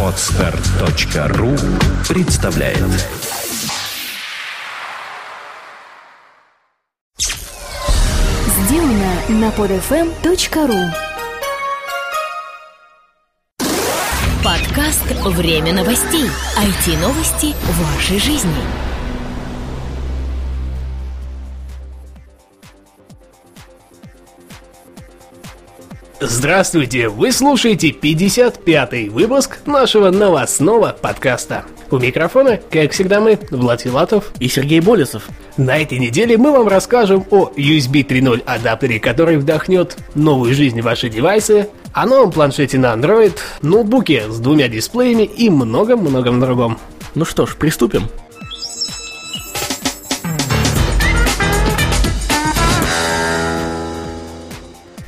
Отстар.ру представляет Сделано на podfm.ru Подкаст «Время новостей». IT-новости вашей жизни. Здравствуйте! Вы слушаете 55-й выпуск нашего новостного подкаста. У микрофона, как всегда, мы, Влад Филатов. и Сергей Болесов. На этой неделе мы вам расскажем о USB 3.0 адаптере, который вдохнет новую жизнь в ваши девайсы, о новом планшете на Android, ноутбуке с двумя дисплеями и многом-многом другом. Ну что ж, приступим.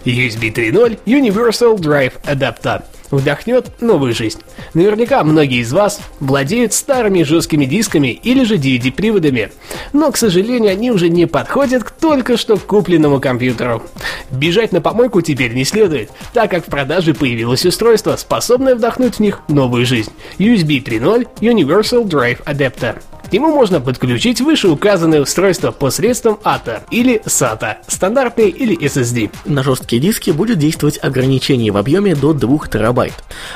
USB 3.0 Universal Drive Adapter вдохнет новую жизнь. Наверняка многие из вас владеют старыми жесткими дисками или же DVD-приводами, но, к сожалению, они уже не подходят к только что купленному компьютеру. Бежать на помойку теперь не следует, так как в продаже появилось устройство, способное вдохнуть в них новую жизнь – USB 3.0 Universal Drive Adapter. К нему можно подключить вышеуказанное устройство посредством ATA или SATA, стандартный или SSD. На жесткие диски будет действовать ограничение в объеме до 2 терабайт,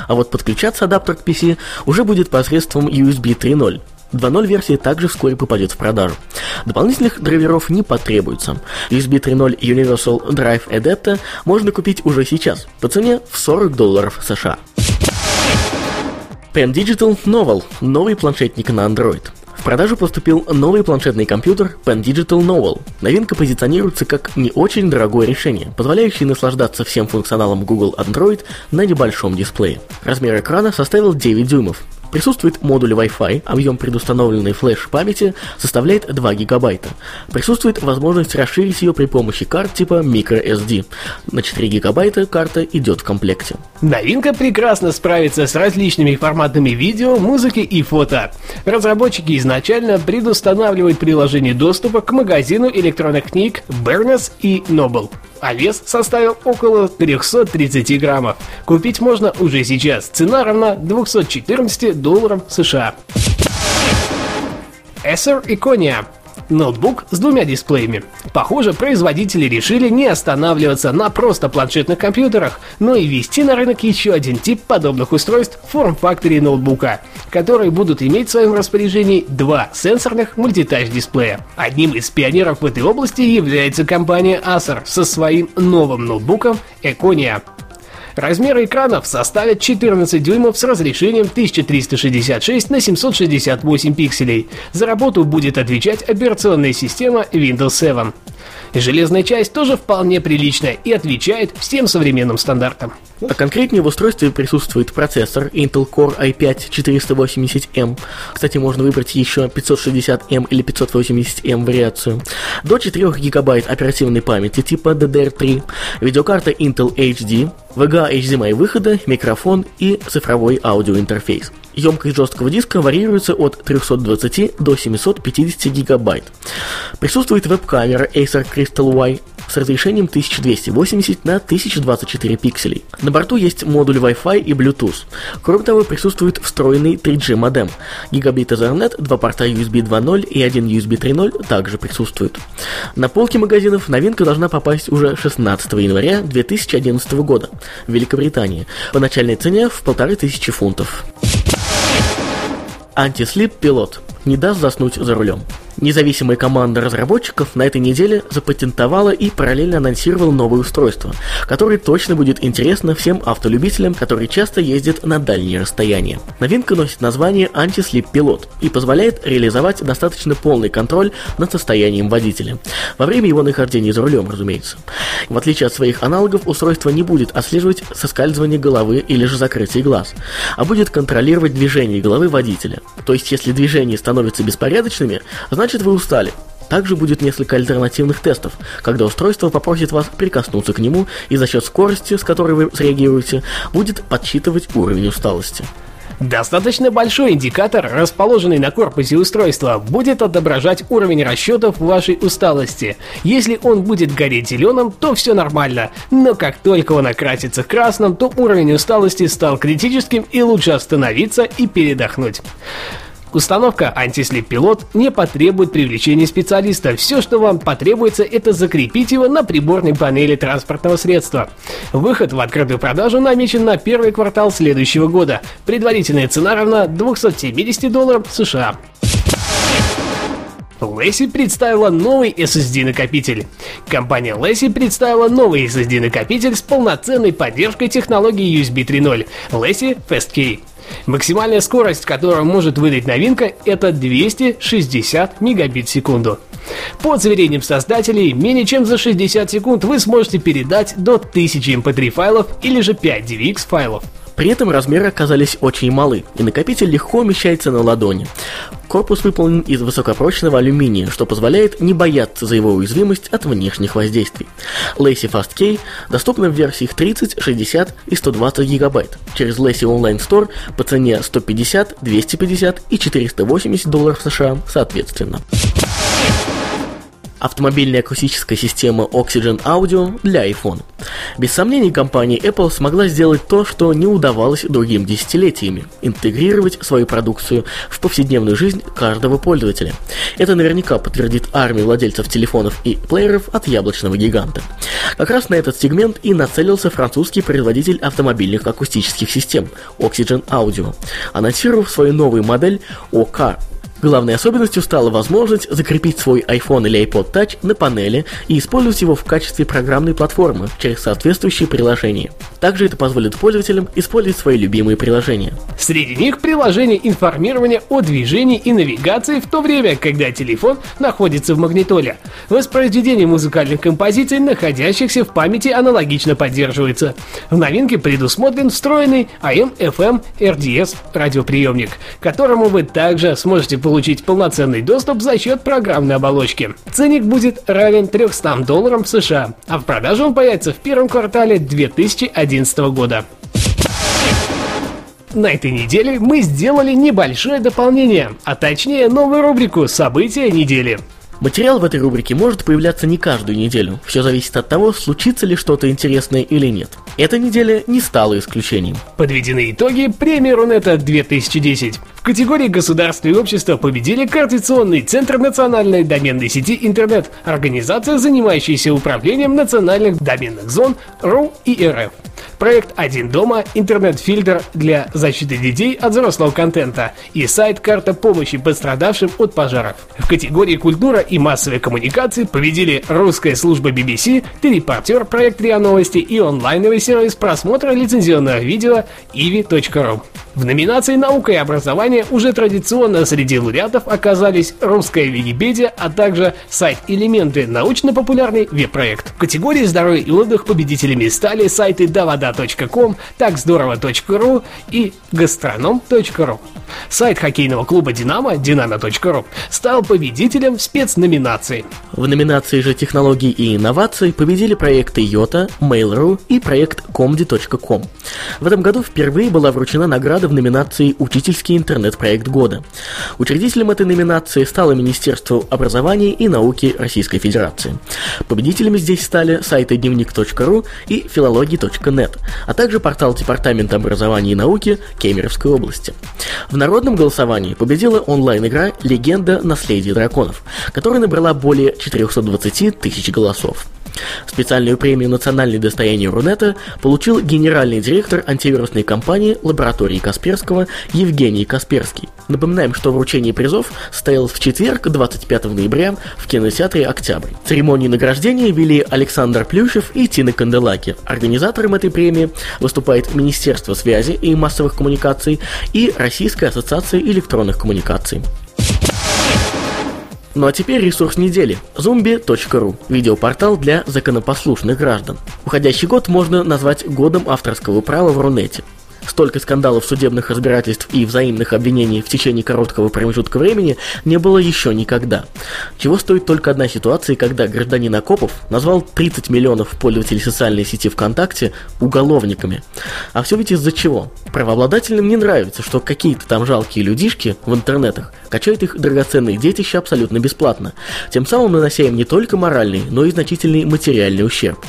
а вот подключаться адаптер к PC уже будет посредством USB 3.0. 2.0 версии также вскоре попадет в продажу. Дополнительных драйверов не потребуется. USB 3.0 Universal Drive Adapter можно купить уже сейчас по цене в 40 долларов США. Pen Digital Novel – новый планшетник на Android. В продажу поступил новый планшетный компьютер Pen Digital Novel. Новинка позиционируется как не очень дорогое решение, позволяющее наслаждаться всем функционалом Google Android на небольшом дисплее. Размер экрана составил 9 дюймов. Присутствует модуль Wi-Fi, объем предустановленной флеш-памяти составляет 2 гигабайта. Присутствует возможность расширить ее при помощи карт типа microSD. На 4 гигабайта карта идет в комплекте. Новинка прекрасно справится с различными форматами видео, музыки и фото. Разработчики изначально предустанавливают приложение доступа к магазину электронных книг Barnes и Noble а вес составил около 330 граммов. Купить можно уже сейчас. Цена равна 214 долларам США. Acer Iconia ноутбук с двумя дисплеями. Похоже, производители решили не останавливаться на просто планшетных компьютерах, но и ввести на рынок еще один тип подобных устройств в форм-факторе ноутбука, которые будут иметь в своем распоряжении два сенсорных мультитач-дисплея. Одним из пионеров в этой области является компания Acer со своим новым ноутбуком Econia. Размеры экранов составят 14 дюймов с разрешением 1366 на 768 пикселей. За работу будет отвечать операционная система Windows 7. Железная часть тоже вполне приличная и отвечает всем современным стандартам. А конкретнее в устройстве присутствует процессор Intel Core i5 480M. Кстати, можно выбрать еще 560M или 580M вариацию. До 4 гигабайт оперативной памяти типа DDR3, видеокарта Intel HD, VGA HDMI выхода, микрофон и цифровой аудиоинтерфейс. Емкость жесткого диска варьируется от 320 до 750 гигабайт. Присутствует веб-камера Acer Crystal Y с разрешением 1280 на 1024 пикселей. На борту есть модуль Wi-Fi и Bluetooth. Кроме того, присутствует встроенный 3G модем. Гигабит Ethernet, два порта USB 2.0 и один USB 3.0 также присутствуют. На полке магазинов новинка должна попасть уже 16 января 2011 года в Великобритании по начальной цене в 1500 фунтов. Антислип пилот не даст заснуть за рулем. Независимая команда разработчиков на этой неделе запатентовала и параллельно анонсировала новое устройство, которое точно будет интересно всем автолюбителям, которые часто ездят на дальние расстояния. Новинка носит название Anti-Sleep Pilot и позволяет реализовать достаточно полный контроль над состоянием водителя. Во время его нахождения за рулем, разумеется. В отличие от своих аналогов, устройство не будет отслеживать соскальзывание головы или же закрытие глаз, а будет контролировать движение головы водителя. То есть, если движения становятся беспорядочными, значит вы устали. Также будет несколько альтернативных тестов, когда устройство попросит вас прикоснуться к нему и за счет скорости, с которой вы среагируете, будет подсчитывать уровень усталости. Достаточно большой индикатор, расположенный на корпусе устройства, будет отображать уровень расчетов вашей усталости. Если он будет гореть зеленым, то все нормально, но как только он окрасится красным, то уровень усталости стал критическим и лучше остановиться и передохнуть. Установка антислип пилот не потребует привлечения специалиста. Все, что вам потребуется, это закрепить его на приборной панели транспортного средства. Выход в открытую продажу намечен на первый квартал следующего года. Предварительная цена равна 270 долларов США. Лэси представила новый SSD-накопитель. Компания Лэси представила новый SSD-накопитель с полноценной поддержкой технологии USB 3.0 Лэси FastKey. Максимальная скорость, которую может выдать новинка, это 260 мегабит в секунду. По заверениям создателей, менее чем за 60 секунд вы сможете передать до 1000 MP3 эм файлов или же 5 DVX файлов. При этом размеры оказались очень малы, и накопитель легко умещается на ладони. Корпус выполнен из высокопрочного алюминия, что позволяет не бояться за его уязвимость от внешних воздействий. Lacy Fast Key доступна в версиях 30, 60 и 120 гигабайт через Lacy Online Store по цене 150, 250 и 480 долларов США соответственно автомобильная акустическая система Oxygen Audio для iPhone. Без сомнений, компания Apple смогла сделать то, что не удавалось другим десятилетиями – интегрировать свою продукцию в повседневную жизнь каждого пользователя. Это наверняка подтвердит армия владельцев телефонов и плееров от яблочного гиганта. Как раз на этот сегмент и нацелился французский производитель автомобильных акустических систем Oxygen Audio, анонсировав свою новую модель OK Главной особенностью стала возможность закрепить свой iPhone или iPod Touch на панели и использовать его в качестве программной платформы через соответствующие приложения. Также это позволит пользователям использовать свои любимые приложения. Среди них приложение информирования о движении и навигации в то время, когда телефон находится в магнитоле. Воспроизведение музыкальных композиций, находящихся в памяти, аналогично поддерживается. В новинке предусмотрен встроенный AM-FM RDS радиоприемник, которому вы также сможете получить получить полноценный доступ за счет программной оболочки. Ценник будет равен 300 долларам США, а в продажу он появится в первом квартале 2011 года. На этой неделе мы сделали небольшое дополнение, а точнее новую рубрику «События недели». Материал в этой рубрике может появляться не каждую неделю. Все зависит от того, случится ли что-то интересное или нет. Эта неделя не стала исключением. Подведены итоги премии Рунета 2010. В категории государства и общества победили Координационный центр национальной доменной сети интернет, организация, занимающаяся управлением национальных доменных зон РУ и РФ. Проект «Один дома», интернет-фильтр для защиты детей от взрослого контента и сайт «Карта помощи пострадавшим от пожаров». В категории «Культура и массовые коммуникации» победили русская служба BBC, телепортер проект РИА Новости и онлайновый сервис просмотра лицензионного видео ivi.ru. В номинации «Наука и образование» уже традиционно среди лауреатов оказались русская Википедия, а также сайт «Элементы» – научно-популярный веб-проект. В категории «Здоровье и отдых» победителями стали сайты davada.com, takzdорово.ru и gastronom.ru. Сайт хоккейного клуба «Динамо» dinamo.ru стал победителем в спецноминации. В номинации же технологий и инноваций победили проекты Yota, Mail.ru и проект comdi.com. В этом году впервые была вручена награда в номинации «Учительский интернет-проект года». Учредителем этой номинации стало Министерство образования и науки Российской Федерации. Победителями здесь стали сайты дневник.ру и филологии.нет, а также портал Департамента образования и науки Кемеровской области. В народном голосовании победила онлайн-игра «Легенда. Наследие драконов», которая набрала более 420 тысяч голосов. Специальную премию «Национальное достояние Рунета» получил генеральный директор антивирусной компании лаборатории Касперского Евгений Касперский. Напоминаем, что вручение призов состоялось в четверг, 25 ноября, в кинотеатре «Октябрь». Церемонии награждения вели Александр Плющев и Тина Канделаки. Организатором этой премии выступает Министерство связи и массовых коммуникаций и Российская ассоциация электронных коммуникаций. Ну а теперь ресурс недели – zombie.ru – видеопортал для законопослушных граждан. Уходящий год можно назвать годом авторского права в Рунете. Столько скандалов, судебных разбирательств и взаимных обвинений в течение короткого промежутка времени не было еще никогда. Чего стоит только одна ситуация, когда гражданин Акопов назвал 30 миллионов пользователей социальной сети ВКонтакте уголовниками. А все ведь из-за чего? Правообладателям не нравится, что какие-то там жалкие людишки в интернетах качают их драгоценные детища абсолютно бесплатно, тем самым нанося им не только моральный, но и значительный материальный ущерб.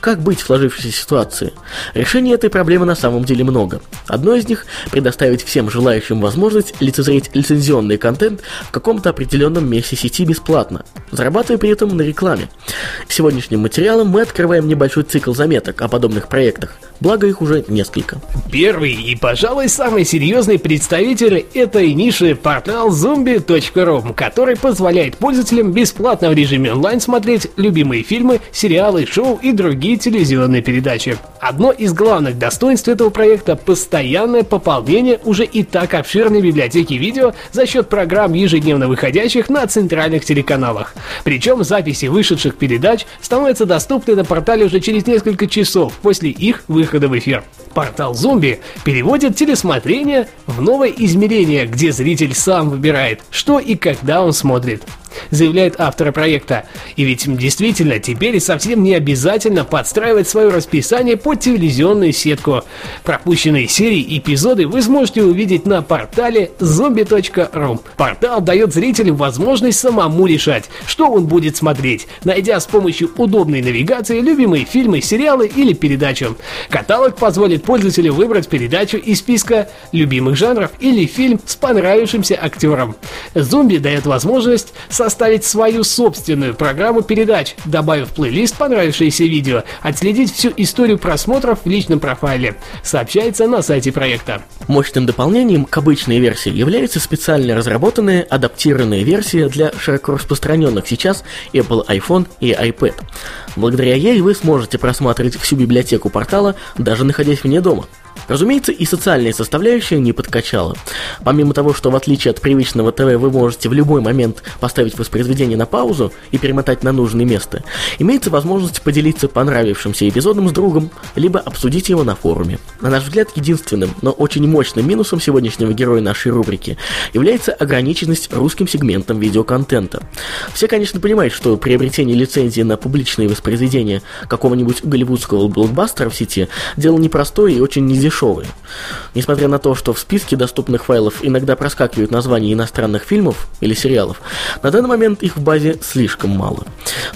Как быть в сложившейся ситуации? Решений этой проблемы на самом деле много. Одно из них – предоставить всем желающим возможность лицезреть лицензионный контент в каком-то определенном месте сети бесплатно, зарабатывая при этом на рекламе. Сегодняшним материалом мы открываем небольшой цикл заметок о подобных проектах, благо их уже несколько. Первый и, пожалуй, самый серьезный представитель этой ниши портал zombie.ru, который позволяет пользователям бесплатно в режиме онлайн смотреть любимые фильмы, сериалы, шоу и другие телевизионные передачи. Одно из главных достоинств этого проекта – постоянное пополнение уже и так обширной библиотеки видео за счет программ, ежедневно выходящих на центральных телеканалах. Причем записи вышедших передач становятся доступны на портале уже через несколько часов после их выхода в эфир. Портал Зомби переводит телесмотрение в новое измерение, где зритель сам выбирает, что и когда он смотрит заявляет автор проекта. И ведь действительно, теперь совсем не обязательно подстраивать свое расписание под телевизионную сетку. Пропущенные серии и эпизоды вы сможете увидеть на портале zombie.ru. Портал дает зрителю возможность самому решать, что он будет смотреть, найдя с помощью удобной навигации любимые фильмы, сериалы или передачи. Каталог позволит пользователю выбрать передачу из списка любимых жанров или фильм с понравившимся актером. Зомби дает возможность составить свою собственную программу передач, добавив в плейлист понравившееся видео, отследить всю историю просмотров в личном профайле, сообщается на сайте проекта. Мощным дополнением к обычной версии является специально разработанная адаптированная версия для широко распространенных сейчас Apple iPhone и iPad. Благодаря ей вы сможете просматривать всю библиотеку портала, даже находясь вне дома. Разумеется, и социальная составляющая не подкачала. Помимо того, что в отличие от привычного ТВ вы можете в любой момент поставить воспроизведение на паузу и перемотать на нужное место, имеется возможность поделиться понравившимся эпизодом с другом, либо обсудить его на форуме. На наш взгляд, единственным, но очень мощным минусом сегодняшнего героя нашей рубрики является ограниченность русским сегментом видеоконтента. Все, конечно, понимают, что приобретение лицензии на публичные воспроизведения какого-нибудь голливудского блокбастера в сети – дело непростое и очень дешевые. Несмотря на то, что в списке доступных файлов иногда проскакивают названия иностранных фильмов или сериалов, на данный момент их в базе слишком мало.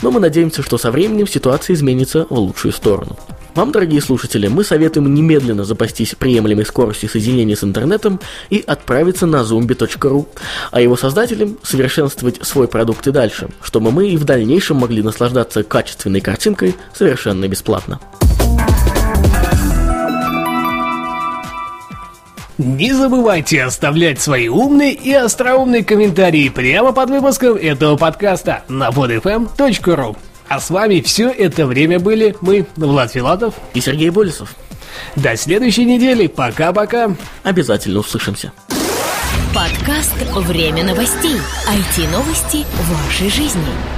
Но мы надеемся, что со временем ситуация изменится в лучшую сторону. Вам, дорогие слушатели, мы советуем немедленно запастись приемлемой скоростью соединения с интернетом и отправиться на zombie.ru, а его создателям совершенствовать свой продукт и дальше, чтобы мы и в дальнейшем могли наслаждаться качественной картинкой совершенно бесплатно. Не забывайте оставлять свои умные и остроумные комментарии прямо под выпуском этого подкаста на podfm.ru. А с вами все это время были мы, Влад Филатов и Сергей Болесов. До следующей недели. Пока-пока. Обязательно услышимся. Подкаст «Время новостей». IT-новости вашей жизни.